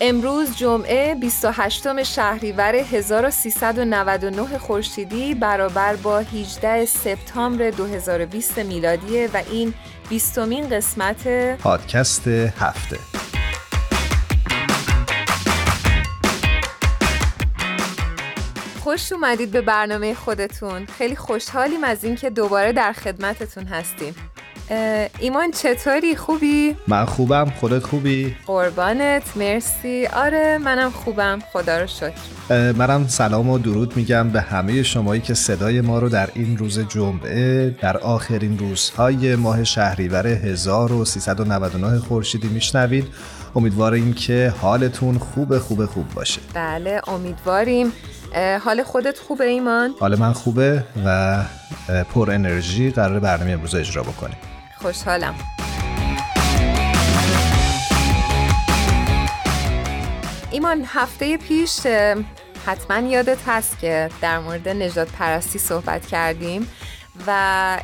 امروز جمعه 28 شهریور 1399 خورشیدی برابر با 18 سپتامبر 2020 میلادیه و این بیستمین قسمت پادکست هفته. خوش اومدید به برنامه خودتون. خیلی خوشحالیم از اینکه دوباره در خدمتتون هستیم. ایمان چطوری؟ خوبی؟ من خوبم. خودت خوبی؟ قربانت. مرسی. آره منم خوبم. خدا رو شکر. منم سلام و درود میگم به همه شمایی که صدای ما رو در این روز جمعه در آخرین روزهای ماه شهریور 1399 خورشیدی میشنوید. امیدواریم که حالتون خوب خوب خوب باشه. بله امیدواریم. حال خودت خوبه ایمان؟ حال من خوبه و پر انرژی قرار برنامه امروز اجرا بکنیم. خوشحالم. ایمان هفته پیش حتما یادت هست که در مورد نجات پرستی صحبت کردیم. و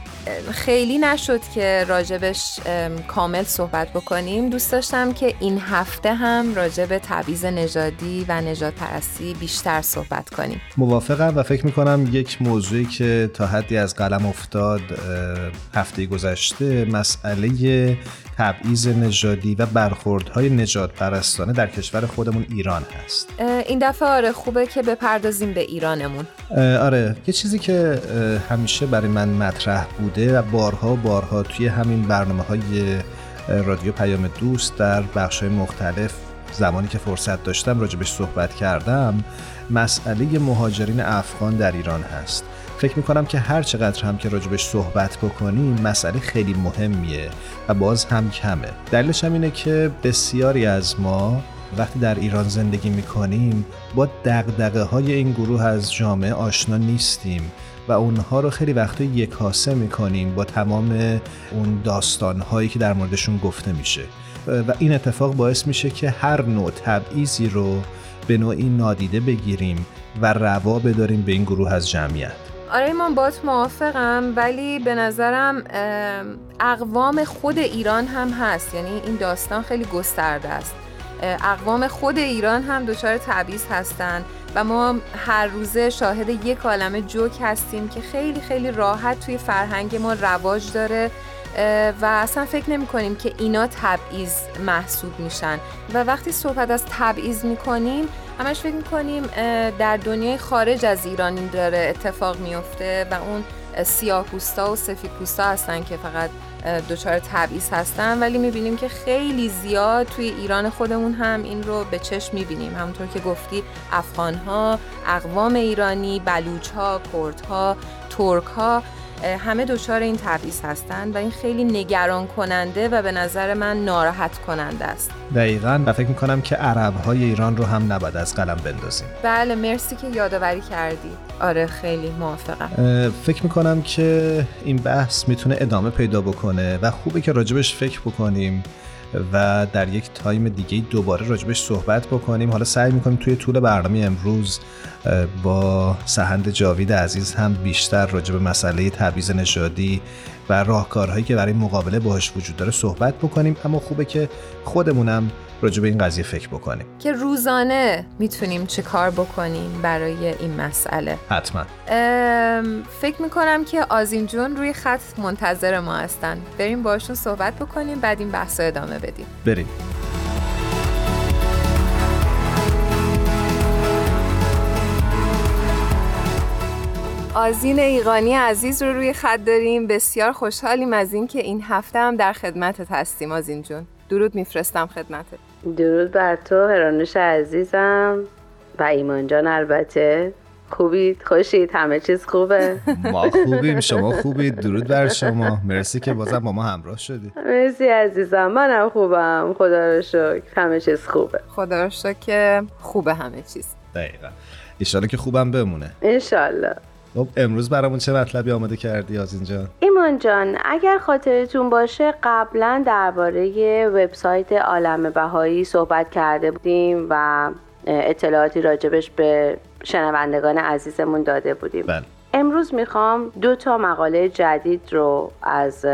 خیلی نشد که راجبش کامل صحبت بکنیم. دوست داشتم که این هفته هم راجب تبعیض نژادی و نجات پرستی بیشتر صحبت کنیم. موافقم و فکر می‌کنم یک موضوعی که تا حدی از قلم افتاد هفته گذشته مسئله تبعیض نژادی و برخوردهای نجات پرستانه در کشور خودمون ایران هست. این دفعه آره خوبه که بپردازیم به ایرانمون. آره یه چیزی که همیشه برای من مطرح بوده و بارها و بارها توی همین برنامه های رادیو پیام دوست در بخش های مختلف زمانی که فرصت داشتم راجبش صحبت کردم مسئله مهاجرین افغان در ایران هست. فکر می‌کنم که هر چقدر هم که راجبش صحبت بکنیم مسئله خیلی مهمیه و باز هم کمه. دلیلش هم اینه که بسیاری از ما وقتی در ایران زندگی می‌کنیم با دقدقه های این گروه از جامعه آشنا نیستیم و اونها رو خیلی وقتا یکاسه می‌کنیم با تمام اون داستان هایی که در موردشون گفته میشه. و این اتفاق باعث میشه که هر نوع تبعیضی رو به نوعی نادیده بگیریم و روا بداریم به این گروه از جمعیت. آره من بات موافقم ولی به نظرم اقوام خود ایران هم هست. یعنی این داستان خیلی گسترده است. اقوام خود ایران هم دچار تبعیض هستند و ما هر روزه شاهد یک عالم جوک هستیم که خیلی خیلی راحت توی فرهنگ ما رواج داره. و اصلا فکر نمی کنیم که اینا تبعیض محسوب میشن. و وقتی صحبت از تبعیض می‌کنیم همش فکر می‌کنیم در دنیای خارج از ایران این داره اتفاق میفته و اون سیاه پوستا و سفید پوستا هستن که فقط دچار تبعیض هستن. ولی می‌بینیم که خیلی زیاد توی ایران خودمون هم این رو به چشم می‌بینیم همونطور که گفتی افغان ها اقوام ایرانی بلوچ ها کرد ها ترک ها همه دچار این تبعیض هستند و این خیلی نگران کننده و به نظر من ناراحت کننده است. دقیقا و فکر می‌کنم که عرب های ایران رو هم نباید از قلم بندازیم. بله مرسی که یادآوری کردی. آره خیلی موافقم. فکر می‌کنم که این بحث می‌تونه ادامه پیدا بکنه و خوبه که راجبش فکر بکنیم. و در یک تایم دیگه دوباره راجبش صحبت بکنیم. حالا سعی می‌کنیم توی طول برنامه امروز با سهند جاوید عزیز هم بیشتر راجب مسئله تبعیض نژادی و راهکارهایی که برای مقابله باهاش وجود داره صحبت بکنیم. اما خوبه که خودمونم راجع به این قضیه فکر بکنیم. که روزانه می‌تونیم چه کار بکنیم برای این مسئله. حتما. فکر می‌کنم که آزین جون روی خط منتظر ما هستن. بریم باشون صحبت بکنیم بعد این بحث ادامه بدیم. بریم. آزین ایقانی عزیز رو روی خط داریم. بسیار خوشحالیم از اینکه این هفته هم در خدمتت هستیم آزین جون. درود میفرستم خدمتت. درود بر تو هرانوش عزیزم. و ایمان جان البته. خوبید؟ خوشید؟ همه چیز خوبه؟ ما خوبیم شما خوبید. درود بر شما. مرسی که بازم با ما همراه شدی. مرسی عزیزم. منم خوبم. خدا رو شکر. همه چیز خوبه. خدا رو شکر که خوبه همه چیز. دقیقا. ایشالا که خوبم بمونه. انشالله خب امروز برامون چه مطلبی آماده کردی از اینجا؟ ایمان جان اگر خاطرتون باشه قبلا درباره وبسایت عالم بهایی صحبت کرده بودیم و اطلاعاتی راجبش به شنوندگان عزیزمون داده بودیم بله. امروز می‌خوام دو تا مقاله جدید رو از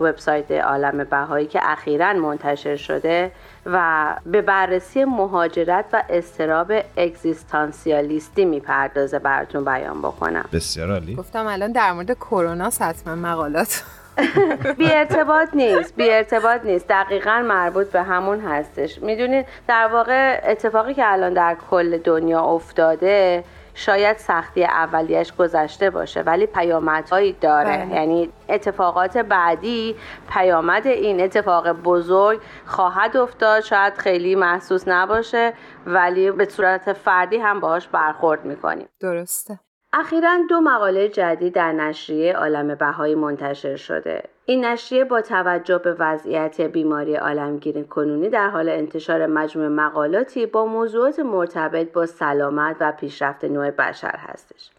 وبسایت عالم بهایی که اخیرا منتشر شده و به بررسی مهاجرت و استراب اگزیستانسیالیستی می‌پردازه براتون بیان بکنم. بسیار عالی. گفتم الان در مورد کرونا حتما مقالات. بی ارتباط نیست بی ارتباط نیست. دقیقا مربوط به همون هستش. می‌دونید در واقع اتفاقی که الان در کل دنیا افتاده شاید سختی اولیش گذشته باشه ولی پیامدهایی داره. بله. یعنی اتفاقات بعدی پیامد این اتفاق بزرگ خواهد افتاد. شاید خیلی محسوس نباشه ولی به صورت فردی هم باهاش برخورد می‌کنیم. درسته. اخیرا دو مقاله جدید در نشریه عالم بهایی منتشر شده. این نشریه با توجه به وضعیت بیماری عالمگیر کنونی در حال انتشار مجموع مقالاتی با موضوعات مرتبط با سلامت و پیشرفت نوع بشر هستش.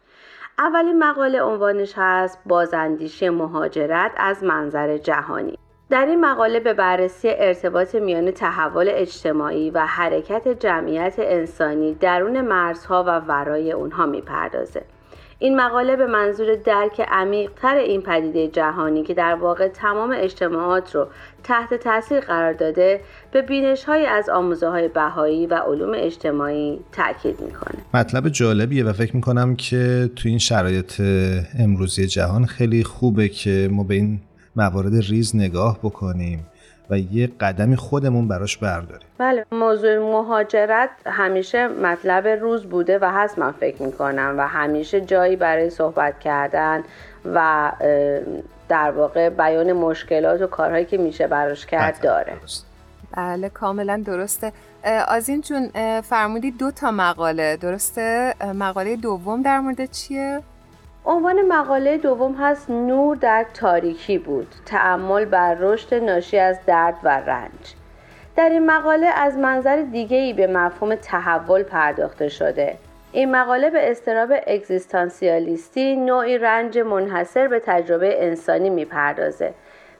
اولین مقاله عنوانش هست بازاندیشی مهاجرت از منظر جهانی. در این مقاله به بررسی ارتباط میان تحول اجتماعی و حرکت جمعیت انسانی درون مرزها و ورای اونها می‌پردازه. این مقاله به منظور درک عمیقتر این پدیده جهانی که در واقع تمام اجتماعات رو تحت تاثیر قرار داده به بینش های از آموزه های بهایی و علوم اجتماعی تاکید می‌کنه. مطلب جالبیه و فکر می‌کنم که تو این شرایط امروزی جهان خیلی خوبه که ما به این موارد ریز نگاه بکنیم. و یه قدمی خودمون براش برداریم. بله موضوع مهاجرت همیشه مطلب روز بوده و هست من فکر می‌کنم و همیشه جایی برای صحبت کردن و در واقع بیان مشکلات و کارهایی که میشه براش کرد داره. درست. بله کاملا درسته. آزین جون فرمودی دو تا مقاله. درسته؟ مقاله دوم در مورد چیه؟ عنوان مقاله دوم هست نور در تاریکی بود. تعمل بر رشد ناشی از درد و رنج. در این مقاله از منظر دیگه ای به مفهوم تحول پرداخته شده. این مقاله به استراب اگزیستانسیالیستی نوعی رنج منحصر به تجربه انسانی می‌پردازه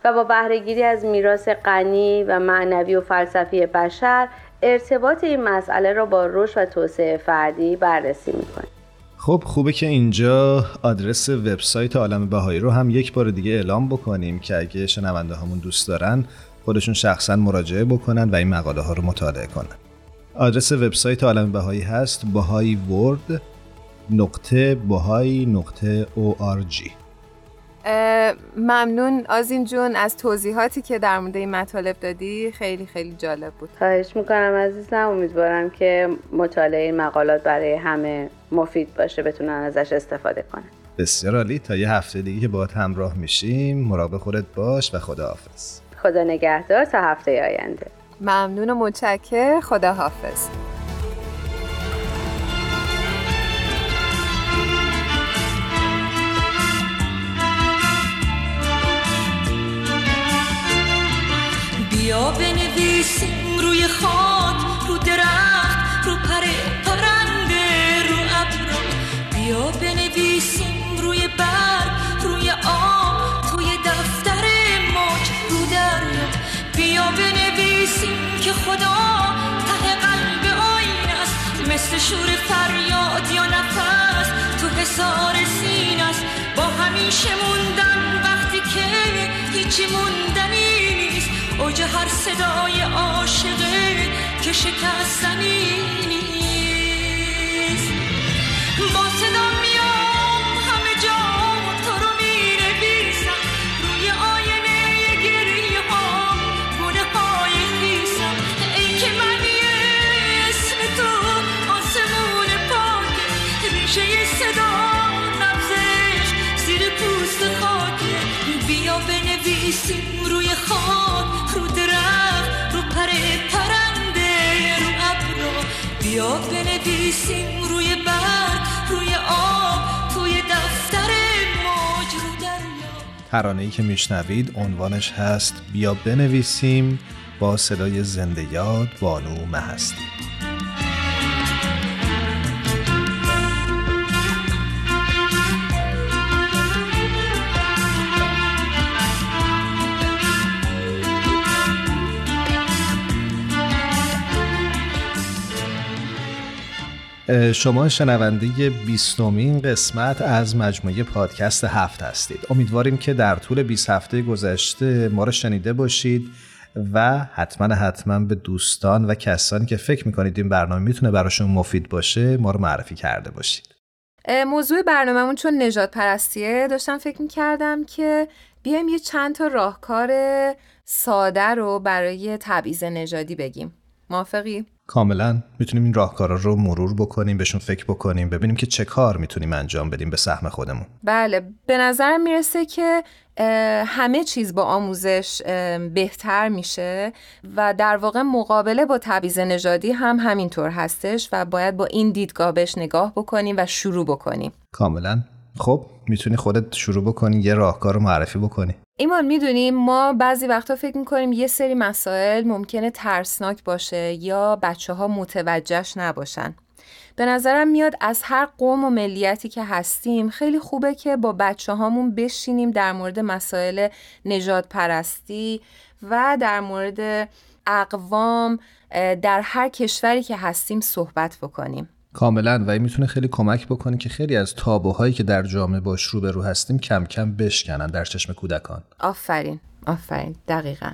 و با بهرهگیری از میراث غنی و معنوی و فلسفی بشر ارتباط این مسئله را با رشد و توسعه فردی بررسی می‌کنه. خب خوبه که اینجا آدرس وبسایت عالم بهایی رو هم یک بار دیگه اعلام بکنیم که اگه شنونده همون دوست دارن خودشون شخصا مراجعه بکنن و این مقاله ها رو مطالعه کنن. آدرس وبسایت عالم بهایی هست بهایی ورد نقطه بهایی نقطه ممنون. آزین جون از توضیحاتی که در مورد این مطالب دادی خیلی خیلی جالب بود. خواهش می‌کنم عزیزم امیدوارم که مطالعه این مقالات برای همه مفید باشه بتونن ازش استفاده کنن. بسیار عالی. تا یه هفته دیگه که باهات همراه میشیم. مراقب خودت باش و خداحافظ. خدا نگهدار. تا هفته آینده. ممنون و متشکر خدا بیا بنویسیم روی خاک رو درخت رو پر پرنده رو ابر بیا بنویسیم روی برگ روی آب توی دفتر موج رو دریا بیا بنویسیم که خدا ته قلب آین است. مثل شور فریاد یا نفس تو حسار سین است. با همیشه موندن وقتی که هیچی موندنی اوج هر صدای عاشقه که شکستنی نیست. با صدا میام همه جا تو رو می‌نویسم. روی آینه گریه ها گونه های خیزم ای که منی اسم تو آسمون پاک ریشه صدا نبزش زیر پوست خاکه. بیا بنویسیم. بنویسیم روی برگ روی آب توی دفتر موج رو ترانه ای که میشنوید عنوانش هست بیا بنویسیم با صدای زنده یاد بانو مهستی. شما شنونده بیستمین قسمت از مجموعه پادکست هفت هستید. امیدواریم که در طول 20 هفته گذشته ما رو شنیده باشید و حتما حتما به دوستان و کسانی که فکر می‌کنید این برنامه می‌تونه براشون مفید باشه ما رو معرفی کرده باشید. موضوع برنامهمون چون نجات پرستیه داشتم فکر می‌کردم که بیایم یه چند تا راهکار ساده رو برای تبعیض نژادی بگیم. موافقی؟ کاملا می‌تونیم این راهکارا رو مرور بکنیم بهشون فکر بکنیم ببینیم که چه کار می‌تونیم انجام بدیم به سهم خودمون. بله به نظرم می‌رسه که همه چیز با آموزش بهتر میشه و در واقع مقابله با تبعیض نژادی هم همینطور هستش و باید با این دیدگاه بهش نگاه بکنیم و شروع بکنیم. کاملا. خب می‌تونی خودت شروع بکنی یه راهکار رو معرفی بکنی. ایمان می‌دونیم ما بعضی وقتا فکر می‌کنیم یه سری مسائل ممکنه ترسناک باشه یا بچه ها متوجهش نباشن. به نظرم میاد از هر قوم و ملیتی که هستیم خیلی خوبه که با بچه هامون بشینیم در مورد مسائل نجات پرستی و در مورد اقوام در هر کشوری که هستیم صحبت بکنیم. کاملا و این می‌تونه خیلی کمک بکنه که خیلی از تابوهایی که در جامعه باش روبرو هستیم کم کم بشکنن در چشم کودکان. آفرین آفرین دقیقا.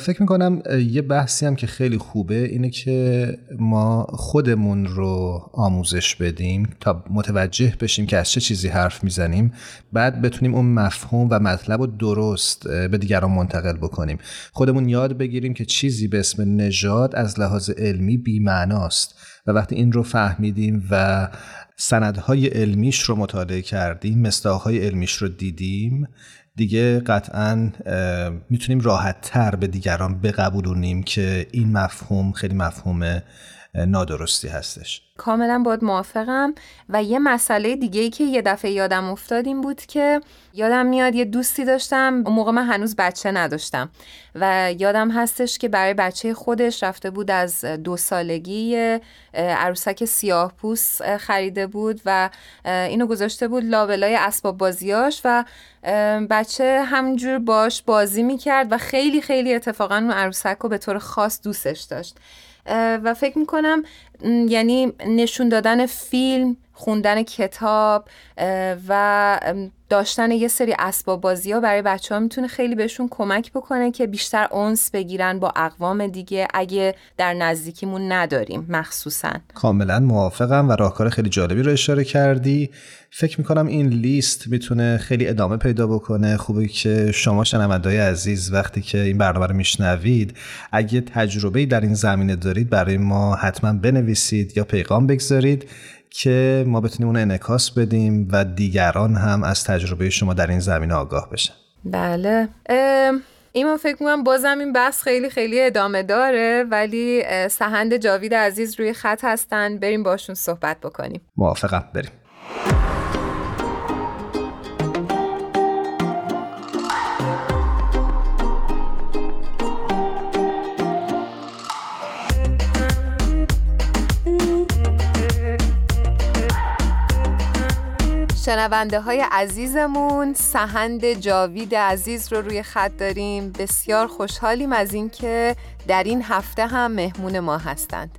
فکر می‌کنم یه بحثی هم که خیلی خوبه اینه که ما خودمون رو آموزش بدیم تا متوجه بشیم که از چه چیزی حرف می‌زنیم. بعد بتونیم اون مفهوم و مطلب رو درست به دیگران منتقل بکنیم. خودمون یاد بگیریم که چیزی به اسم نژاد از لحاظ علمی بیمعناست. و وقتی این رو فهمیدیم و سندهای علمیش رو مطالعه کردیم مستاهای علمیش رو دیدیم دیگه قطعا می‌تونیم راحت تر به دیگران بقبولونیم که این مفهوم خیلی مفهوم نادرستی هستش. کاملا باید موافقم. و یه مسئله دیگه ای که یه دفعه یادم افتاد این بود که یادم میاد یه دوستی داشتم. اون موقع من هنوز بچه نداشتم. و یادم هستش که برای بچه خودش رفته بود از دو سالگی عروسک سیاه پوست خریده بود و اینو گذاشته بود لابلای اسباب بازیاش و بچه همجور باش بازی می‌کرد و خیلی خیلی اتفاقا اون عروسک رو به طور خاص دوستش داشت. و فکر می‌کنم یعنی نشون دادن فیلم خوندن کتاب و داشتن یه سری اسباب بازی ها برای بچه ها می‌تونه خیلی بهشون کمک بکنه که بیشتر اونس بگیرن با اقوام دیگه اگه در نزدیکیمون نداریم مخصوصا. کاملا موافقم و راهکار خیلی جالبی رو اشاره کردی. فکر می‌کنم این لیست می‌تونه خیلی ادامه پیدا بکنه. خوبه که شما شنوندهای عزیز وقتی که این برنامه رو میشنوید اگه تجربه در این زمینه دارید برای ما حتما بنویسید یا پیغام بگذارید. که ما بتونیم اون انعکاس بدیم و دیگران هم از تجربه شما در این زمینه آگاه بشن. بله. ایمان فکر می‌کنم بازم این بحث خیلی خیلی ادامه داره ولی سهند جاوید عزیز روی خط هستن. بریم باشون صحبت بکنیم. موافقم. بریم. شنونده های عزیزمون سهند جاوید عزیز رو روی خط داریم. بسیار خوشحالیم از اینکه در این هفته هم مهمون ما هستند.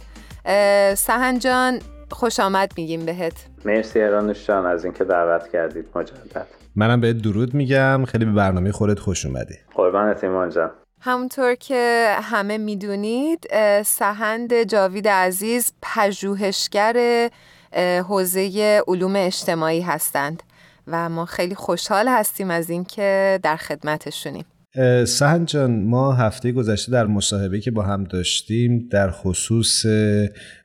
سهند جان خوش آمد میگیم بهت. مرسی ارانوش جان از اینکه دعوت کردید. مجدد. منم بهت درود میگم. خیلی به برنامه خودت خوش اومدی. قربانت ایمان جان. همونطور که همه می‌دونید سهند جاوید عزیز پژوهشگر حوزه علوم اجتماعی هستند و ما خیلی خوشحال هستیم از اینکه در خدمتشونیم. سهن جان ما هفته گذشته در مصاحبه که با هم داشتیم در خصوص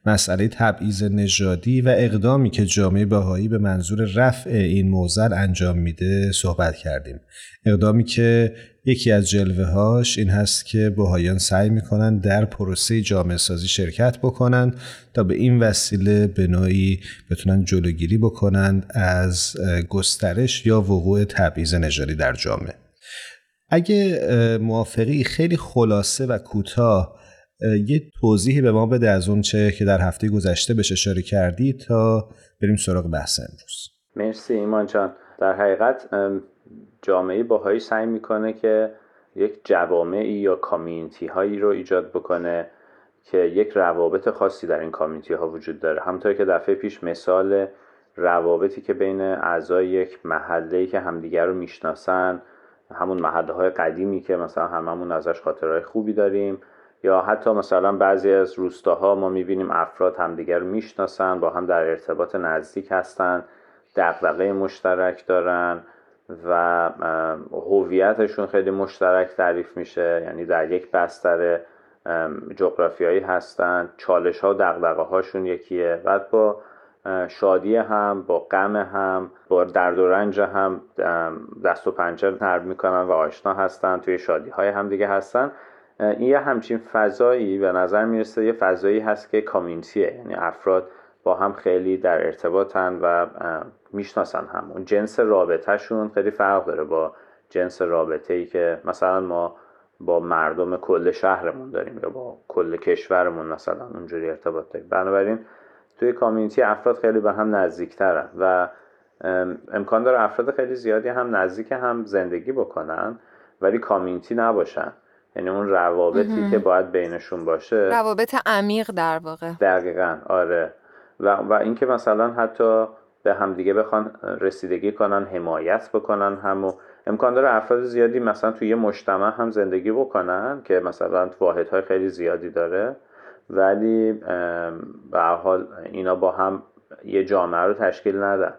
مسئله تبعیض نژادی و اقدامی که جامعه بهایی به منظور رفع این موزل انجام میده صحبت کردیم. اقدامی که یکی از جلوه هاش این هست که بهایان سعی می‌کنن در پروسه جامعه سازی شرکت بکنن تا به این وسیله به نوعی بتونن جلوگیری بکنند از گسترش یا وقوع تبعیض نژادی در جامعه. اگه موافقی خیلی خلاصه و کوتاه یه توضیحی به ما بده از اون چه که در هفته گذشته بهش اشاره کردی تا بریم سراغ بحث امروز. مرسی ایمان جان. در حقیقت جامعه باهایی سعی می‌کنه که یک جوامعی یا کامیونیتی هایی رو ایجاد بکنه که یک روابط خاصی در این کامیونیتی ها وجود داره. همطور که دفعه پیش مثال روابطی که بین اعضای یک محله که همدیگر رو می‌شناسن همون محله های قدیمی که مثلا هممون ازش خاطرهای خوبی داریم یا حتی مثلا بعضی از روستاها ما می‌بینیم افراد همدیگر رو می‌شناسن با هم در ارتباط نزدیک هستن دغدغه مشترک دارن. و هویتشون خیلی مشترک تعریف میشه. یعنی در یک بستر جغرافیایی هستن. چالش ها و دقدقه هاشون یکیه. بعد با شادی هم با غم هم با درد و رنج هم دست و پنجه نرم می‌کنن و آشنا هستن. توی شادی های هم دیگه هستن این یه همچین فضایی به نظر می‌رسه یه فضایی هست که کامیونتیه یعنی افراد با هم خیلی در ارتباطن و می‌شناسن هم. اون جنس رابطهشون خیلی فرق داره با جنس رابطه ای که مثلا ما با مردم کل شهرمون داریم یا با کل کشورمون مثلا اونجوری ارتباط داریم. بنابراین توی کامیونیتی افراد خیلی به هم نزدیکترن و امکان داره افراد خیلی زیادی هم نزدیک هم زندگی بکنن ولی کامیونیتی نباشن. یعنی اون روابطی که باید بینشون باشه. روابط عمیق در واقع. دقیقا. آره. و, و اینکه مثلا حتی به همدیگه بخوان رسیدگی کنن حمایت بکنن هم امکان داره افراد زیادی مثلا توی یه مجتمع هم زندگی بکنن که مثلا واحدهای خیلی زیادی داره. ولی به حال اینا با هم یه جامعه رو تشکیل ندن.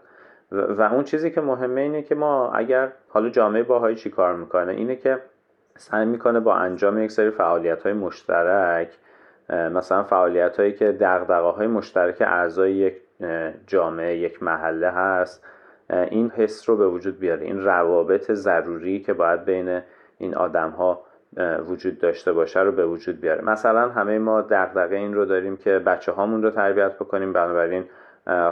و اون چیزی که مهمه اینه که ما اگر حالا جامعه باهایی چی کار می‌کنه؟ اینه که سعی می‌کنه با انجام یک سری فعالیت های مشترک مثلا فعالیت هایی که دقدقه های مشترک اعضای یک جامعه یک محله هست این حس رو به وجود بیاره این روابط ضروری که باید بین این آدم ها وجود داشته باشه رو به وجود بیاره. مثلا همه ما دغدغه این رو داریم که بچه هامون رو تربیت بکنیم بنابراین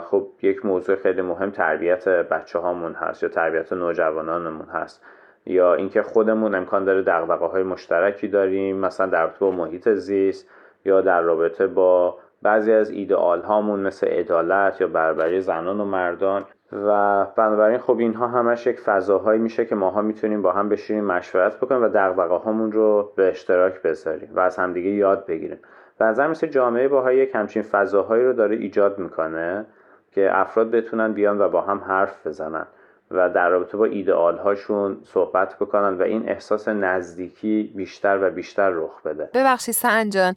خب یک موضوع خیلی مهم تربیت بچه هامون هست یا تربیت نوجوانانمون هست یا اینکه خودمون امکان داره دغدغه های مشترکی داریم مثلا در با محیط زیست یا در رابطه با بعضی از ایدئال هامون مثل عدالت یا برابری زنان و مردان. و بنابراین خب اینها همش یک فضاهایی میشه که ماها می‌تونیم با هم بشینیم مشورت بکنیم و دغدغه هامون رو به اشتراک بذاریم و از همدیگه یاد بگیریم. از مثل جامعه باهایی یک همچین فضاهایی رو داره ایجاد می‌کنه که افراد بتونن بیان و با هم حرف بزنن. و در رابطه با ایدئال هاشون صحبت بکنن و این احساس نزدیکی بیشتر و بیشتر رخ بده. ببخشید سنجان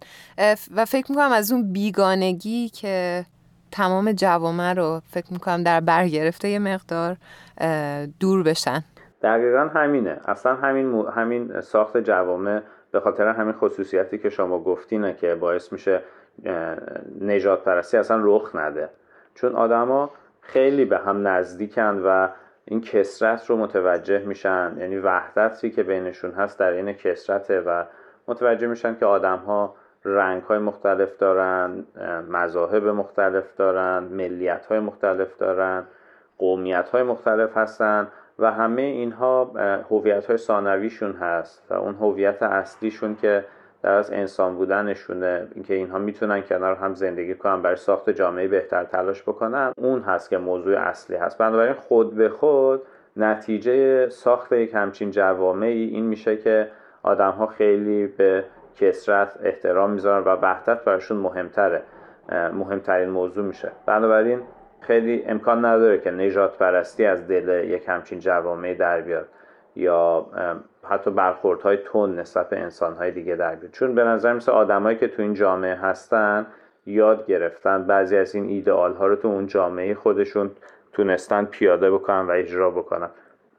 و فکر می‌کنم از اون بیگانگی که تمام جوامع رو فکر می‌کنم در بر گرفته یه مقدار دور بشن. دقیقا همینه. اصلا همین, همین ساخت جوامع به خاطر همین خصوصیتی که شما گفتینه که باعث میشه نجات پرستی اصلا رخ نده. چون آدما خیلی به هم نزدیکن و این کسرت رو متوجه میشن یعنی وحدتی که بینشون هست در این کسرته و متوجه میشن که آدم ها رنگ های مختلف دارن مذاهب مختلف دارن ملیت های مختلف دارن قومیت های مختلف هستن و همه اینها هویت های ثانویشون هست و اون هویت اصلیشون که در از انسان بودنشونه. اینکه اینها می‌تونن کنار هم زندگی کنن برای ساخت جامعه بهتر تلاش بکنن اون هست که موضوع اصلی هست. بنابراین خود به خود نتیجه ساخت یک همچین جوامعی این میشه که آدم ها خیلی به کسرت احترام می‌ذارن و وحدت براشون مهمتره مهمترین موضوع میشه. بنابراین خیلی امکان نداره که نجات پرستی از دل یک همچین جوامعی در بیاد یا حتی برخوردهای تون نسبت به انسانهای دیگه در بیاد. چون به نظر مثل آدمایی که تو این جامعه هستن یاد گرفتن بعضی از این ایدئال ها رو تو اون جامعه خودشون تونستن پیاده بکنن و اجرا بکنن.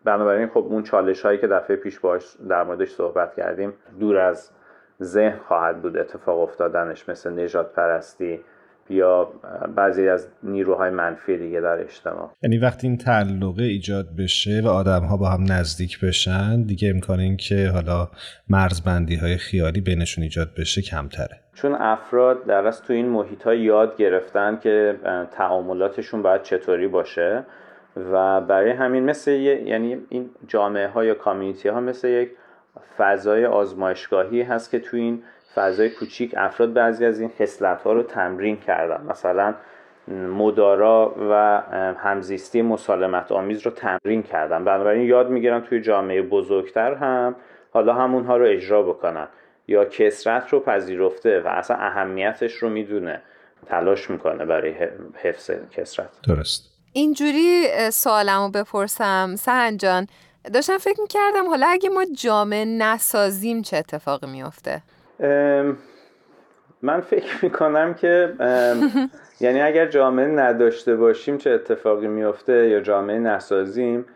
بنابراین خب اون چالش هایی که دفعه پیش باش در موردش صحبت کردیم دور از ذهن خواهد بود اتفاق افتادنش مثل نجات پرستی یا بعضی از نیروهای منفی دیگه در اجتماع. یعنی وقتی این تعلقه ایجاد بشه و آدم ها با هم نزدیک بشن دیگه امکان این که حالا مرزبندی های خیالی بینشون ایجاد بشه کمتره. چون افراد در از تو این محیط ها یاد گرفتن که تعاملاتشون باید چطوری باشه و برای همین مثل یعنی این جامعه ها یا کامیونیتی ها مثل یک فضای آزمایشگاهی هست که تو این فضای کوچیک افراد بعضی از این خصلت ها رو تمرین کردن. مثلا مدارا و همزیستی مسالمت آمیز رو تمرین کردن. بنابراین یاد می‌گیرن توی جامعه بزرگتر هم حالا همونها رو اجرا بکنن. یا کسرت رو پذیرفته و اصلا اهمیتش رو می‌دونه. تلاش می‌کنه برای حفظ کسرت درست. اینجوری سوالمو بپرسم. سهنجان داشتم فکر می‌کردم حالا اگه ما جامعه نسازیم چه اتفاقی میافته؟ من فکر می‌کنم که یعنی اگر جامعه نداشته باشیم چه اتفاقی میفته یا جامعه نسازیم؟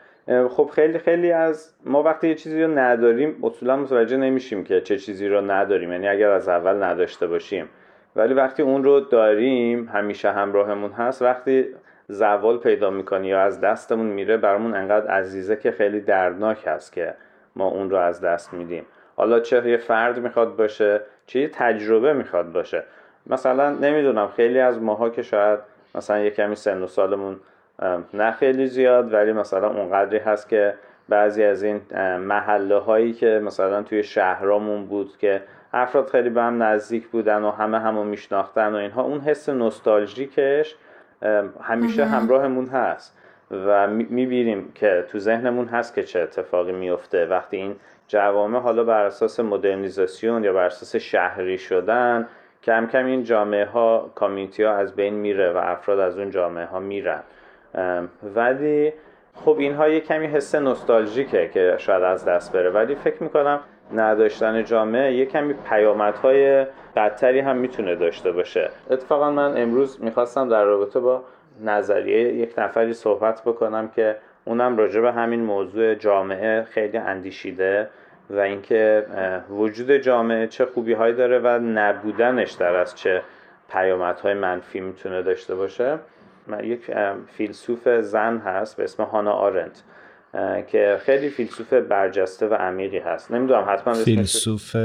خب خیلی خیلی از ما وقتی یه چیزی رو نداریم اصولا متوجه نمیشیم که چه چیزی رو نداریم یعنی اگر از اول نداشته باشیم. ولی وقتی اون رو داریم همیشه همراهمون هست وقتی زوال پیدا می‌کنی یا از دستمون میره برامون انقدر عزیزه که خیلی دردناک هست که ما اون رو از دست میدیم. حالا چه یه فرد می‌خواد باشه چه یه تجربه می‌خواد باشه. مثلا نمی‌دونم خیلی از ماها که شاید مثلا یه کمی سن و سالمون نه خیلی زیاد ولی مثلا اونقدری هست که بعضی از این محله هایی که مثلا توی شهرامون بود که افراد خیلی به هم نزدیک بودن و همه همو میشناختن و اینها اون حس نوستالژیکش همیشه همراهمون هست و می‌بینیم که تو ذهنمون هست که چه اتفاقی میفته وقتی این جوامع حالا بر اساس مدرنیزاسیون یا بر اساس شهری شدن کم کم این جامعه ها کامیونیتی ها از بین میره و افراد از اون جامعه ها میرن ولی خب اینها یه کمی حس نوستالژیکه که شاید از دست بره. ولی فکر می‌کنم نداشتن جامعه یه کمی پیامدهای بدتری هم می‌تونه داشته باشه. اتفاقا من امروز می‌خواستم در رابطه با نظریه یک نفری صحبت بکنم که اونم راجع به همین موضوع جامعه خیلی اندیشیده و اینکه وجود جامعه چه خوبی هایی داره و نبودنش در از چه پیامدهای منفی می‌تونه داشته باشه. یک فیلسوف زن هست به اسم هانا آرنت که خیلی فیلسوف برجسته و عمیقی هست. نمی‌دونم حتما فیلسوف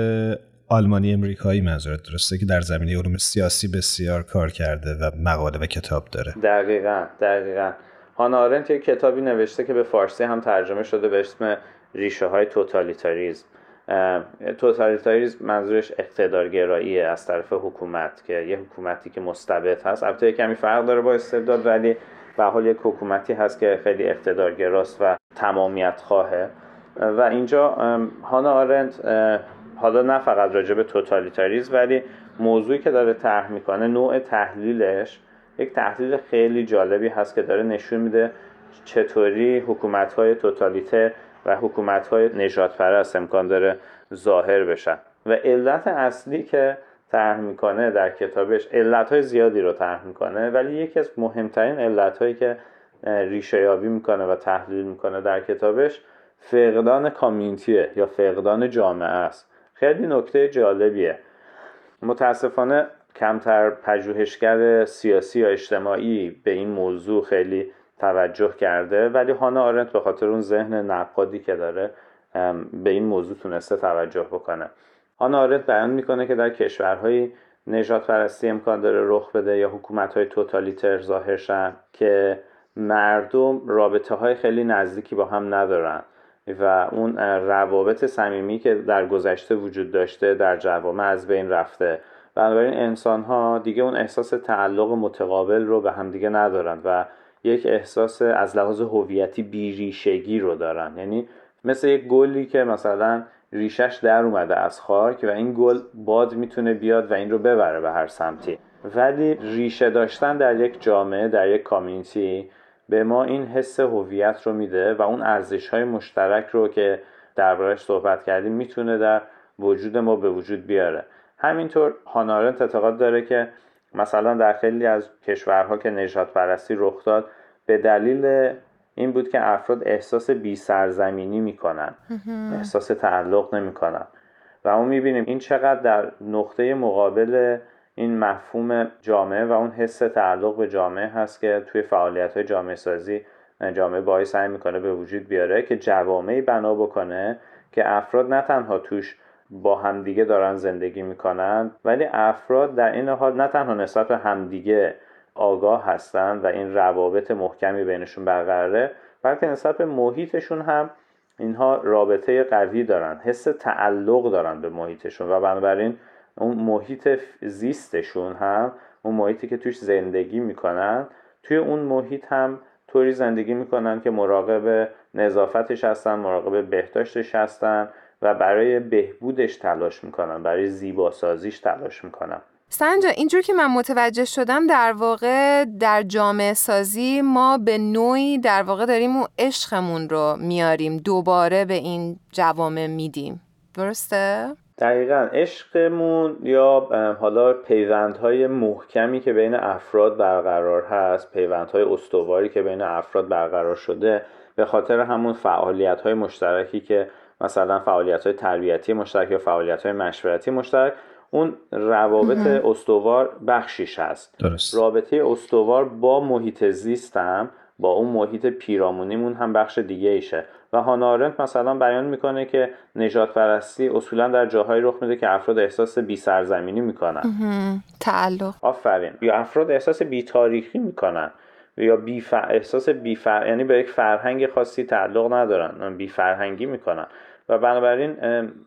آلمانی امریکایی منظورت درسته که در زمینه علوم سیاسی بسیار کار کرده و مقاله و کتاب داره. دقیقا دقیقا. هانا آرنت یک کتابی نوشته که به فارسی هم ترجمه شده به اسم ریشه های توتالیتاریزم توتالیتاریزم منظورش اقتدارگراییه از طرف حکومت که یه حکومتی که مستبد هست. البته کمی فرق داره با استبداد ولی به حال یک حکومتی هست که خیلی اقتدارگراست و تمامیت خواهه و اینجا هانا آرنت حالا نه فقط راجع به توتالیتاریزم ولی موضوعی که داره طرح می‌کنه نوع تحلیلش یک تحلیل خیلی جالبی هست که داره نشون میده چطوری حکومت های توتالیته و حکومت های نجات پرست امکان داره ظاهر بشن. و علت اصلی که طرح می‌کنه در کتابش علت های زیادی رو طرح می‌کنه ولی یکی از مهمترین علت هایی که ریشه یابی می‌کنه و تحلیل می‌کنه در کتابش فقدان کامیونیتیه یا فقدان جامعه است. خیلی نکته جالبیه. متاسفانه کمتر پژوهشگر سیاسی یا اجتماعی به این موضوع خیلی توجه کرده ولی هانا آرنت به خاطر اون ذهن نقادی که داره به این موضوع تونسته توجه بکنه. هانا آرنت بیان می‌کنه که در کشورهای نجات پرستی امکان داره رخ بده یا حکومت های توتالیتر ظاهر شن که مردم رابطه های خیلی نزدیکی با هم ندارن و اون روابط صمیمی که در گذشته وجود داشته در جوامع از بین رفته. بنابراین انسان ها دیگه اون احساس تعلق متقابل رو به همدیگه ندارن و یک احساس از لحاظ هویتی بیریشگی رو دارن. یعنی مثل یک گلی که مثلا ریشش در اومده از خاک و این گل باد می‌تونه بیاد و این رو ببره به هر سمتی. ولی ریشه داشتن در یک جامعه در یک کامیونیتی به ما این حس هویت رو میده و اون ارزش های مشترک رو که دربارش صحبت کردیم می‌تونه در وجود ما به وجود بیاره. همینطور هانارنت اعتقاد داره که مثلا در خیلی از کشورها که نجات پرستی رخ داد به دلیل این بود که افراد احساس بی سرزمینی می‌کنن. احساس تعلق نمی‌کنن. و ما می‌بینیم این چقدر در نقطه مقابل این مفهوم جامعه و اون حس تعلق به جامعه هست که توی فعالیت های جامعه سازی جامعه باعث سعی می‌کنه به وجود بیاره که جوامعی بنا بکنه که افراد نه تنها توش با همدیگه دارن زندگی می‌کنن ولی افراد در این حال نه تنها نسبت به همدیگه آگاه هستن و این روابط محکمی بینشون برقراره بلکه نسبت به محیطشون هم اینها رابطه قوی دارن حس تعلق دارن به محیطشون و بنابراین اون محیط زیستشون هم اون محیطی که توش زندگی می‌کنن توی اون محیط هم طوری زندگی می‌کنن که مراقب نظافتش هستن مراقب بهداشتش هستن و برای بهبودش تلاش می‌کنن برای زیباسازیش تلاش می‌کنن سنجا اینجور که من متوجه شدم در واقع در جامعه سازی ما به نوعی در واقع داریم اون عشقمون رو میاریم دوباره به این جوامع میدیم. درسته؟ دقیقا. عشقمون یا حالا پیوندهای محکمی که بین افراد برقرار هست پیوندهای استواری که بین افراد برقرار شده به خاطر همون فعالیت های مشترکی که مثلا فعالیت های تربیتی مشترک یا فعالیت های مشورتی مشترک اون روابط استوار بخشیش هست. درست. رابطه استوار با محیط زیستم با اون محیط پیرامونیمون هم بخش دیگه ایشه. و هانارنت مثلا بیان می‌کنه که نجات پرستی اصولا در جاهایی رخ میده که افراد احساس بی سرزمینی می‌کنن تعلق. آفرین. یا افراد احساس بی تاریخی می‌کنن. یا بی احساس بی فر... یعنی به یک فرهنگ خاصی تعلق ندارن. بی فرهنگی می‌کنن. و بنابراین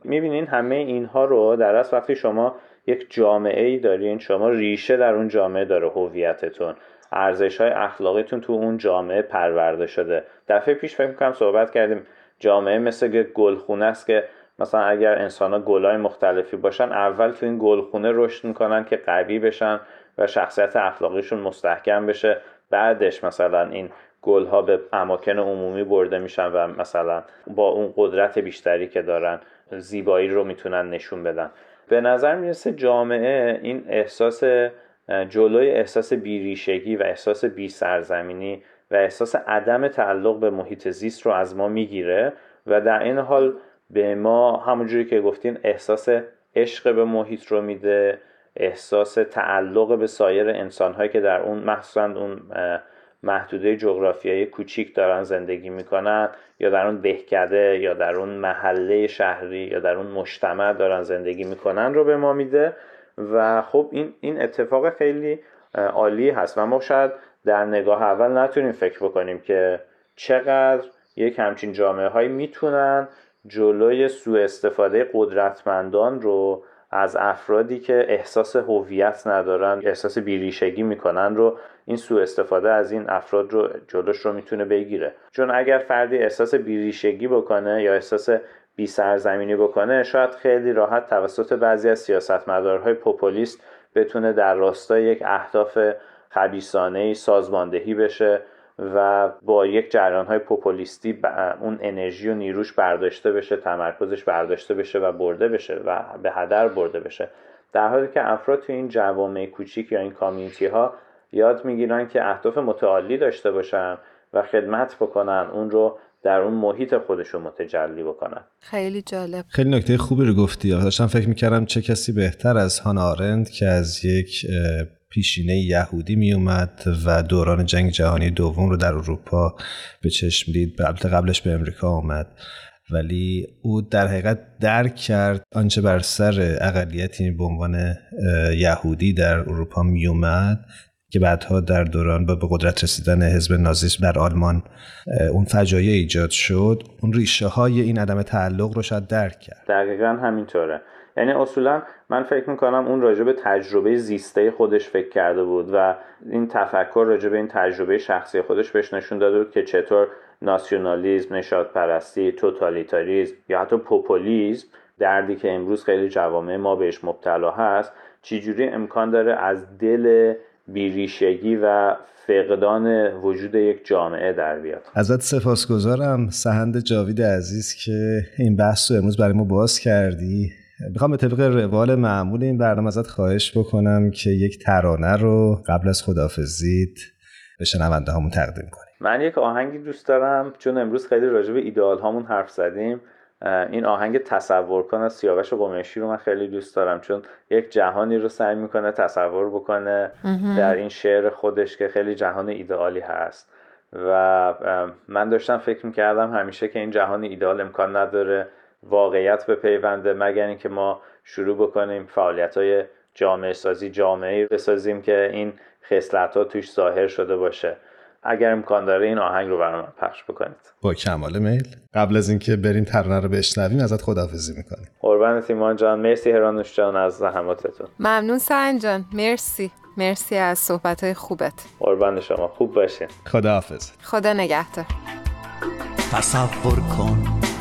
می‌بینین همه اینها رو در از وقتی شما یک جامعه ای دارین شما ریشه در اون جامعه داره هویتتون. ارزش های اخلاقیتون تو اون جامعه پرورده شده. دفعه پیش فکر می‌کنم صحبت کردیم جامعه مثل گلخونه است که مثلا اگر انسان ها گلای مختلفی باشن اول تو این گلخونه رشد می‌کنن که قوی بشن و شخصیت اخلاقیشون مستحکم بشه. بعدش مثلا این گل ها به اماکن عمومی برده میشن و مثلا با اون قدرت بیشتری که دارن زیبایی رو می‌تونن نشون بدن. به نظر می‌رسه جامعه این احساس جلوی احساس بیریشگی و احساس بی سرزمینی و احساس عدم تعلق به محیط زیست رو از ما می‌گیره و در این حال به ما همونجوری که گفتین احساس عشق به محیط رو میده احساس تعلق به سایر انسانهایی که در اون مخصوصا اون محدوده جغرافیایی کوچیک دارن زندگی می‌کنن یا در اون دهکده یا در اون محله شهری یا در اون مجتمع دارن زندگی می‌کنن رو به ما میده و خب این این اتفاق خیلی عالی هست. و ما شاید در نگاه اول نتونیم فکر بکنیم که چقدر یک همچین جامعه هایی می‌تونن جلوی سوء استفاده قدرتمندان رو از افرادی که احساس هویت ندارن احساس بیریشگی می‌کنن رو این سوء استفاده از این افراد رو جلوش رو می‌تونه بگیره. چون اگر فردی احساس بیریشگی بکنه یا احساس بی سرزمینی بکنه شاید خیلی راحت توسط بعضی از سیاستمدارهای پوپولیست بتونه در راستای یک اهداف خبیسانه سازماندهی بشه و با یک جریان های پوپولیستی اون انرژی و نیروش برداشته بشه تمرکزش برداشته بشه و برده بشه و به هدر برده بشه. در حالی که افراد توی این جوامع کوچیک یا این کامیونیتی ها یاد می‌گیرن که اهداف متعالی داشته باشن و خدمت بکنن اون رو در اون محیط خودشون متجلی بکنن. خیلی جالب. خیلی نکته خوبی رو گفتی. داشتم فکر می‌کردم چه کسی بهتر از هان آرند که از یک پیشینه یهودی می اومد و دوران جنگ جهانی دوم رو در اروپا به چشم دید. البته قبلش به امریکا آمد. ولی او در حقیقت درک کرد آنچه بر سر اقلیتی به عنوان یهودی در اروپا می اومد که بعدها در دوران با به قدرت رسیدن حزب نازیسم در آلمان اون فجایع ایجاد شد. اون ریشه های این عدم تعلق رو شاید درک کرد. دقیقا همینطوره. یعنی اصولا من فکر می‌کنم اون راجع به تجربه زیسته خودش فکر کرده بود و این تفکر راجع به این تجربه شخصی خودش بهش نشون داده بود که چطور ناسیونالیزم، نشاد پرستی، توتالیتاریزم یا حتی پوپولیزم دردی که امروز خیلی جوامع ما بهش مبتلا هست چجوری امکان داره از دل بیریشگی و فقدان وجود یک جامعه در بیاد؟ ازت سپاسگزارم سهند جاوید عزیز که این بحث رو امروز برای ما باز کردی. می‌خوام به طبق روال معمول این برنامه ازت خواهش بکنم که یک ترانه رو قبل از خدافزید به شنونده هامون تقدیم کنیم. من یک آهنگی دوست دارم چون امروز خیلی راجع به ایدئال هامون حرف زدیم. این آهنگ تصور کن از سیاوش قمیشی رو من خیلی دوست دارم چون یک جهانی رو سعی می‌کنه تصور بکنه در این شعر خودش که خیلی جهان ایدئالی هست. و من داشتم فکر می‌کردم همیشه که این جهان ایدئال امکان نداره. واقعیت به پیونده مگر اینکه ما شروع بکنیم فعالیت های جامعه سازی جامعه بسازیم که این خصلت ها توش ظاهر شده باشه. اگر امکان داره این آهنگ رو برای من پخش بکنید. با کمال میل. قبل از اینکه بریم ترانه رو بشنویم ازت خداحافظی می‌کنیم. قربان تیمان جان. مرسی هرانوش جان از زحماتتون ممنون سرن جان. مرسی. مرسی از صحبت های خوبت. قربان شما. خوب باشین. خداحافظ. خدا نگهدار. تصور کن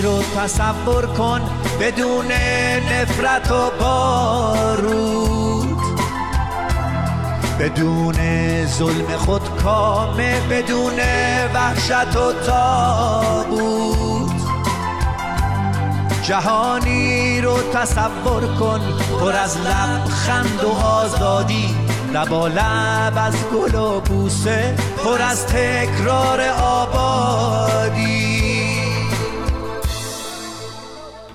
جهانی رو تصور کن بدون نفرت و بارود. بدون ظلم خود کامه بدون وحشت و تابود جهانی رو تصور کن پر از لبخند و آزادی. لبا لب از گل و بوسه پر از تکرار آبادی.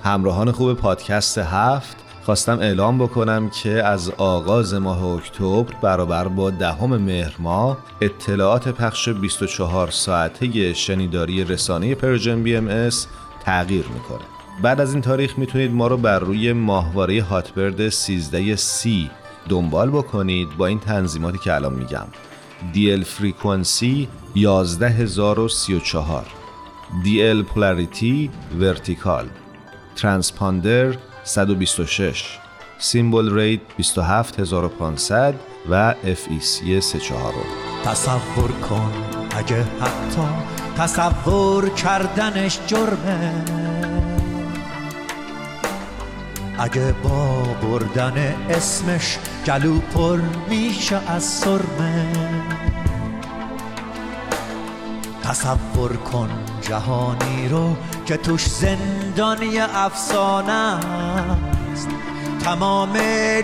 همراهان خوب پادکست هفت خواستم اعلام بکنم که از آغاز ماه اکتبر برابر با دهم مهر ماه اطلاعات پخش 24 ساعته شنیداری رسانه Persian BMS تغییر می‌کنه. بعد از این تاریخ می‌تونید ما رو بر روی ماهواره Hotbird 13 سی دنبال بکنید با این تنظیماتی که الان میگم. DL frequency 11034 DL polarity vertical. transponder 126 symbol rate 27500 و FEC 34 تصور کن اگه حتی تصور کردنش جرمه. اگه با بردن اسمش گلو پر میشه از سرمه. تصور کن جهانی رو که توش زندان افسانه است. تمام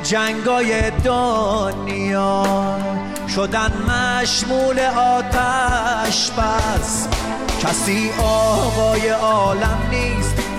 جنگای دنیا شدن مشمول آتش بس. کسی آقای عالم نیست.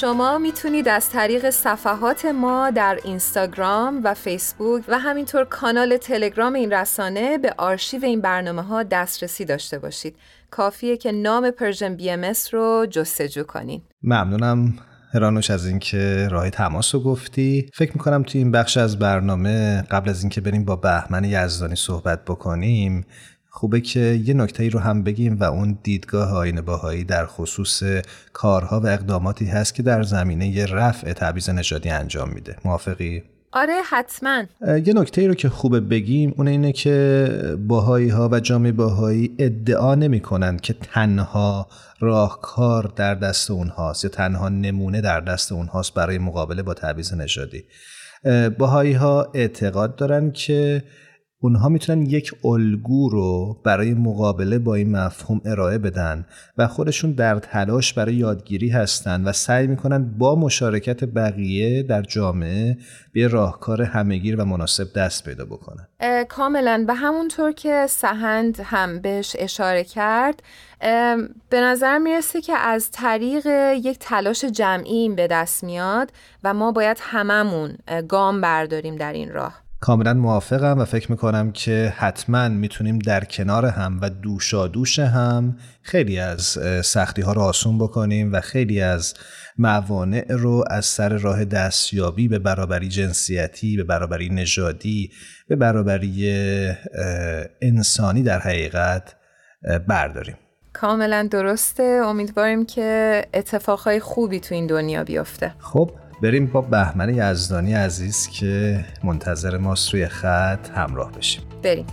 شما می‌تونید از طریق صفحات ما در اینستاگرام و فیسبوک و همینطور کانال تلگرام این رسانه به آرشیو این برنامه ها دسترسی داشته باشید. کافیه که نام Persian BMS رو جستجو کنین. ممنونم هرانوش از اینکه راه تماس رو گفتی فکر می‌کنم توی این بخش از برنامه قبل از اینکه بریم با بهمن یزدانی صحبت بکنیم خوبه که یه نکته ای رو هم بگیم و اون دیدگاه آیین بهایی در خصوص کارها و اقداماتی هست که در زمینه رفع تبعیض نژادی انجام میده. موافقی؟ آره حتما. یه نکته ای رو که خوبه بگیم اون اینه که باهایی ها و جامعه باهایی ادعا نمی کنند که تنها راهکار در دست اونهاست یا تنها نمونه در دست اونهاست برای مقابله با تبعیض نژادی. باهایی ها اعتقاد دارن که اونها می‌تونن یک الگو رو برای مقابله با این مفهوم ارائه بدن و خودشون در تلاش برای یادگیری هستن و سعی می‌کنن با مشارکت بقیه در جامعه به راهکار همهگیر و مناسب دست پیدا بکنن. کاملا. به همونطور که سهند هم بهش اشاره کرد به نظر می‌رسه که از طریق یک تلاش جمعی به دست میاد و ما باید هممون گام برداریم در این راه. کاملا موافقم و فکر می‌کنم که حتما می‌تونیم در کنار هم و دوشا دوش هم خیلی از سختی ها رو آسون بکنیم و خیلی از موانع رو از سر راه دستیابی به برابری جنسیتی به برابری نژادی به برابری انسانی در حقیقت برداریم. کاملا درسته. امیدواریم که اتفاقهای خوبی تو این دنیا بیفته. خب بریم با بهمن یزدانی عزیز که منتظر ماست روی خط همراه بشیم. بریم.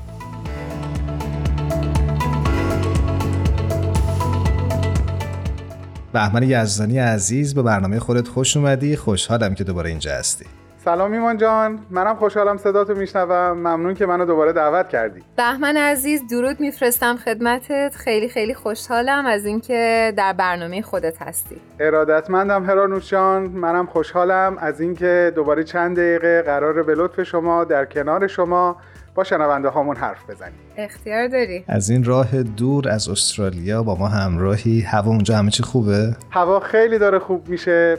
بهمن یزدانی عزیز به برنامه خودت خوش اومدی. خوشحالم که دوباره اینجا هستی. سلام ایمان جان. منم خوشحالم صداتو میشنوم. ممنون که منو دوباره دعوت کردی. بهمن عزیز درود میفرستم خدمتت. خیلی خیلی خوشحالم از اینکه در برنامه خودت هستی. ارادتمندم هرانوش جان منم خوشحالم از اینکه دوباره چند دقیقه قرار به لطف شما در کنار شما با شنونده هامون حرف بزنیم. اختیار داری؟ از این راه دور از استرالیا با ما همراهی. هوا اونجا همه چی خوبه؟ هوا خیلی داره خوب میشه.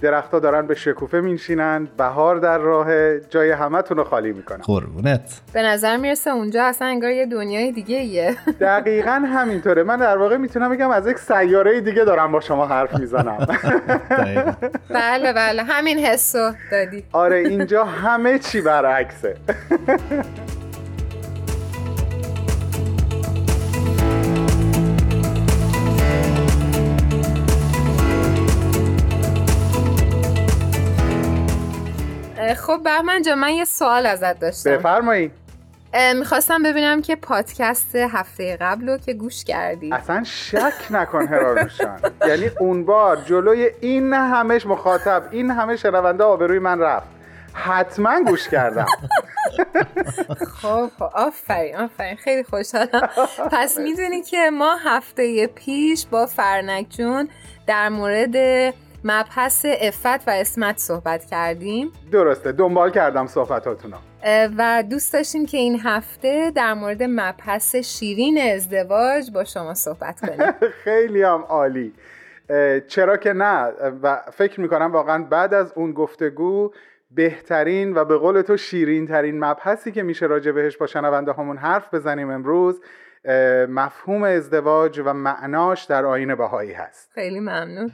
درختها دارن به شکوفه میشینن بهار در راه جای همتون رو خالی می‌کنن. قربونت. به نظر می‌رسه اونجا اصلا انگار یه دنیای دیگه ایه دقیقا همینطوره. من در واقع می‌تونم بگم از یک سیاره دیگه دارم با شما حرف می‌زنم. بله بله. همین حسو دادی. آره اینجا همه چی برعکسه. خب بهمن جا من یه سوال ازت داشتم. بفرمایید می‌خواستم ببینم که پادکست هفته قبل رو که گوش کردی. اصلا شک نکن هراروشان یعنی اون بار جلوی این همش مخاطب این همه شنونده آبروی من رفت. حتما گوش کردم. خب خب آفرین آفرین خیلی خوشحالم. پس می‌دونی که ما هفته پیش با فرنک جون در مورد مبحث افت و اسمت صحبت کردیم. درسته دنبال کردم صحبتاتونو و دوست داشتیم که این هفته در مورد مبحث شیرین ازدواج با شما صحبت کنیم. خیلی هم عالی. چرا که نه؟ و فکر می‌کنم واقعا بعد از اون گفتگو بهترین و به قول تو شیرین ترین مبحثی که میشه راجع بهش با شنونده همون حرف بزنیم امروز مفهوم ازدواج و معناش در آین بهایی هست. خیلی ممنون.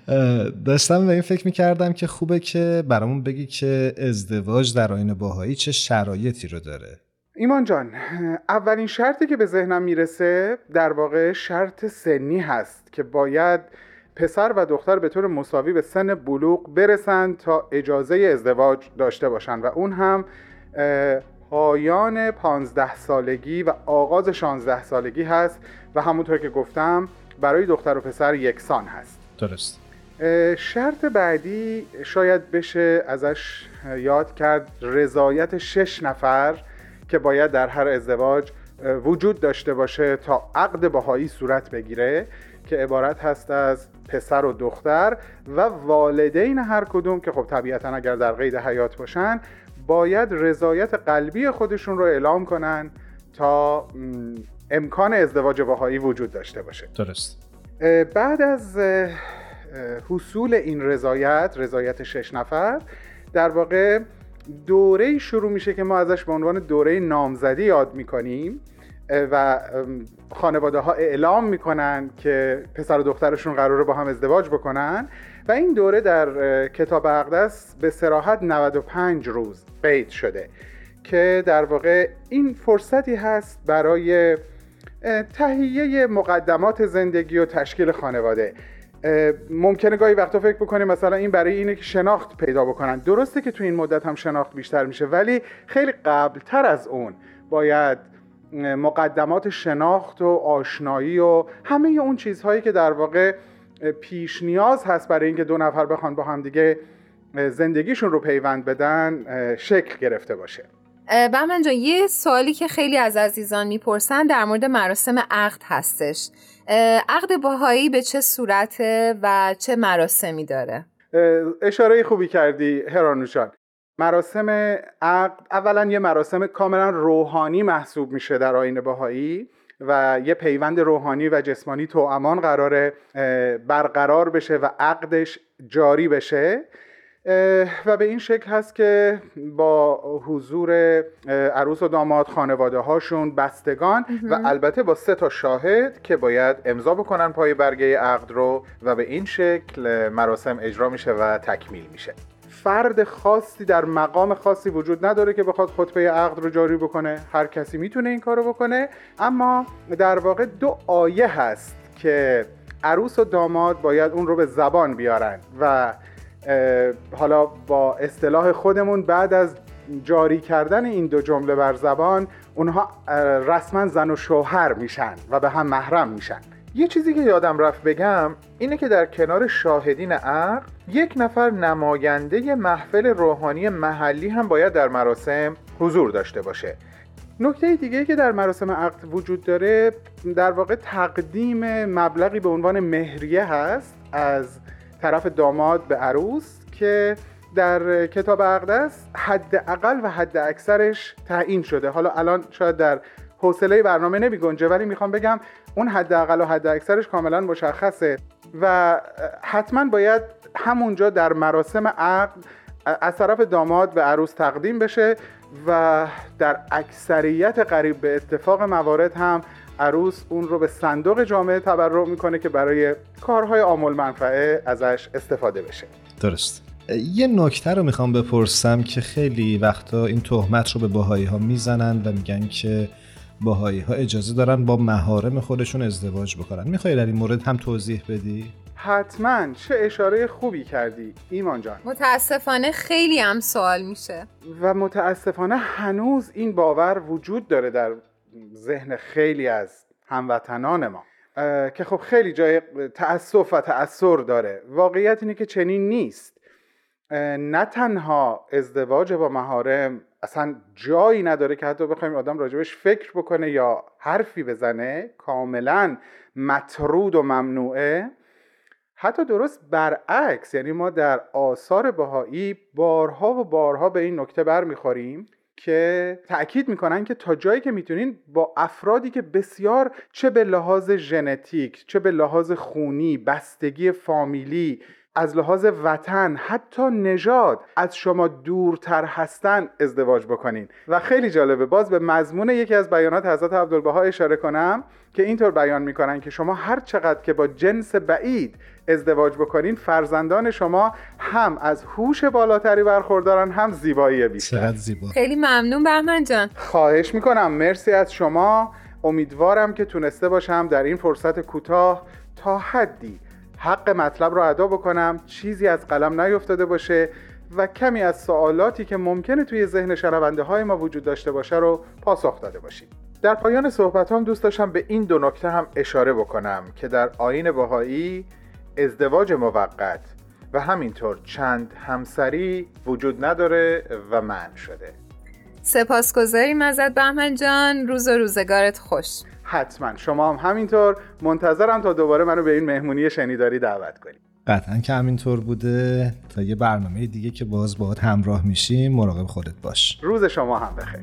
داشتم به این فکر می‌کردم که خوبه که برامون بگی که ازدواج در آین بهایی چه شرایطی رو داره. ایمان جان اولین شرطی که به ذهنم می‌رسه در واقع شرط سنی هست که باید پسر و دختر به طور مساوی به سن بلوغ برسند تا اجازه ازدواج داشته باشند و اون هم پایان 15 سالگی و آغاز 16 سالگی هست و همونطور که گفتم برای دختر و پسر یکسان هست. درست. شرط بعدی شاید بشه ازش یاد کرد رضایت شش نفر که باید در هر ازدواج وجود داشته باشه تا عقد باهایی صورت بگیره که عبارت هست از پسر و دختر و والدین هر کدوم که خب طبیعتا اگر در قید حیات باشن باید رضایت قلبی خودشون رو اعلام کنن تا امکان ازدواج باهایی وجود داشته باشه. درست. بعد از حصول این رضایت رضایت شش نفر در واقع دوره شروع میشه که ما ازش به عنوان دوره نامزدی یاد می‌کنیم و خانواده ها اعلام می‌کنن که پسر و دخترشون قراره با هم ازدواج بکنن. و این دوره در کتاب اقدس به سراحت 95 روز قید شده که در واقع این فرصتی هست برای تهیه مقدمات زندگی و تشکیل خانواده. ممکنه گاهی وقتا فکر بکنیم مثلا این برای اینه که شناخت پیدا بکنن. درسته که تو این مدت هم شناخت بیشتر میشه ولی خیلی قبلتر از اون باید مقدمات شناخت و آشنایی و همه اون چیزهایی که در واقع پیش نیاز هست برای اینکه دو نفر بخوان با هم دیگه زندگیشون رو پیوند بدن شکل گرفته باشه. بهمن جان یه سوالی که خیلی از عزیزان می‌پرسن در مورد مراسم عقد هستش. عقد باهایی به چه صورته و چه مراسمی داره؟ اشاره خوبی کردی هرانوشان مراسم عقد اولا یه مراسم کاملا روحانی محسوب میشه در آین باهایی و یه پیوند روحانی و جسمانی تو امان قراره برقرار بشه و عقدش جاری بشه. و به این شکل هست که با حضور عروس و داماد خانواده هاشون بستگان و البته با سه تا شاهد که باید امضا بکنن پای برگه عقد رو و به این شکل مراسم اجرا میشه و تکمیل میشه. فرد خاصی در مقام خاصی وجود نداره که بخواد خطبه عقد رو جاری بکنه. هر کسی می‌تونه این کارو بکنه. اما در واقع دو آیه هست که عروس و داماد باید اون رو به زبان بیارن و حالا با اصطلاح خودمون بعد از جاری کردن این دو جمله بر زبان اونها رسما زن و شوهر میشن و به هم محرم میشن. یه چیزی که یادم رفت بگم اینه که در کنار شاهدین عقل یک نفر نماینده محفل روحانی محلی هم باید در مراسم حضور داشته باشه. نکته دیگه که در مراسم عقد وجود داره در واقع تقدیم مبلغی به عنوان مهریه هست از طرف داماد به عروس که در کتاب است حد اقل و حد اکثرش تعیین شده. حالا الان شاید در حوصله برنامه نمی گنجه ولی می‌خوام بگم اون حد اقل و حد اکثرش کاملا مشخصه و حتما باید همونجا در مراسم عقد از طرف داماد به عروس تقدیم بشه و در اکثریت قریب به اتفاق موارد هم عروس اون رو به صندوق جامعه تبرع می‌کنه که برای کارهای آمول منفعه ازش استفاده بشه. درست. یه نکته رو می‌خوام بپرسم که خیلی وقتا این تهمت رو به باهایی ها می‌زنن و میگن که باهایی ها اجازه دارن با مهارم خودشون ازدواج بکنن. می‌خوای در این مورد هم توضیح بدی؟ حتما. چه اشاره خوبی کردی ایمان جان. متاسفانه خیلی هم سوال میشه. و متاسفانه هنوز این باور وجود داره در ذهن خیلی از هموطنان ما. که خب خیلی جای تأسف و تأثیر داره. واقعیت اینه که چنین نیست. نه تنها ازدواج با مهارم اصلا جایی نداره که حتی بخوایم آدم راجبش فکر بکنه یا حرفی بزنه کاملا مطرود و ممنوعه. حتی درست برعکس یعنی ما در آثار بهایی بارها و بارها به این نکته برمیخوریم که تاکید می‌کنن که تا جایی که می‌تونین با افرادی که بسیار چه به لحاظ ژنتیک چه به لحاظ خونی بستگی فامیلی از لحاظ وطن حتی نژاد از شما دورتر هستن ازدواج بکنین. و خیلی جالبه باز به مضمون یکی از بیانات حضرت عبدالبها اشاره کنم که اینطور بیان می‌کنن که شما هر چقدر که با جنس بعید ازدواج بکنین فرزندان شما هم از هوش بالاتری برخوردارن هم زیبایی بیشتر. زیبا. خیلی ممنون بهمن جان. خواهش می‌کنم. مرسی از شما. امیدوارم که تونسته باشم در این فرصت کوتاه تا حدی حق مطلب رو ادا بکنم چیزی از قلم نیفتاده باشه و کمی از سوالاتی که ممکنه توی ذهن شنونده های ما وجود داشته باشه رو پاسخ داده باشیم. در پایان صحبت هم دوست داشتم به این دو نکته هم اشاره بکنم که در آین بهایی ازدواج موقت و همینطور چند همسری وجود نداره و من شده. سپاسگزاریم ازت بهمن جان. روز و روزگارت خوش. حتما. شما هم همینطور. منتظرم تا دوباره منو به این مهمونی شنیداری دعوت کنیم قطعا که همینطور بوده. تا یه برنامه دیگه که باز باهات همراه میشیم مراقب خودت باش. روز شما هم بخیر.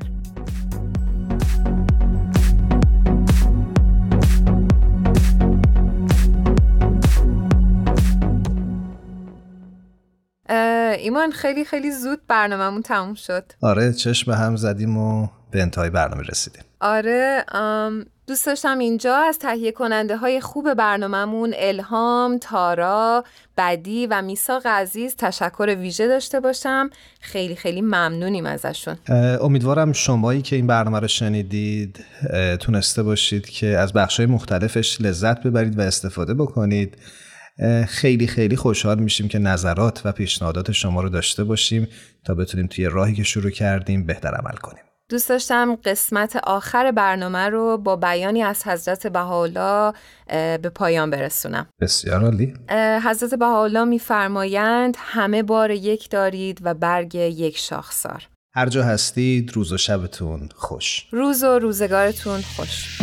ایمان خیلی خیلی زود برنامهمون تموم شد. آره چشم هم زدیم و به انتهای برنامه رسیدیم. آره دوست داشتم اینجا از تهیه کننده های خوب برنامهمون الهام، تارا، بدی و میساق عزیز تشکر ویژه داشته باشم. خیلی خیلی ممنونیم ازشون. امیدوارم شمایی که این برنامه رو شنیدید تونسته باشید که از بخشای مختلفش لذت ببرید و استفاده بکنید. خیلی خیلی خوشحال میشیم که نظرات و پیشنهادات شما رو داشته باشیم تا بتونیم توی راهی که شروع کردیم بهتر عمل کنیم. دوست داشتم قسمت آخر برنامه رو با بیانی از حضرت بهاءالله به پایان برسونم. بسیار عالی. حضرت بهاءالله میفرمایند همه بار یک دارید و برگ یک شاخسار. هر جا هستید روز و شبتون خوش. روز و روزگارتون خوش.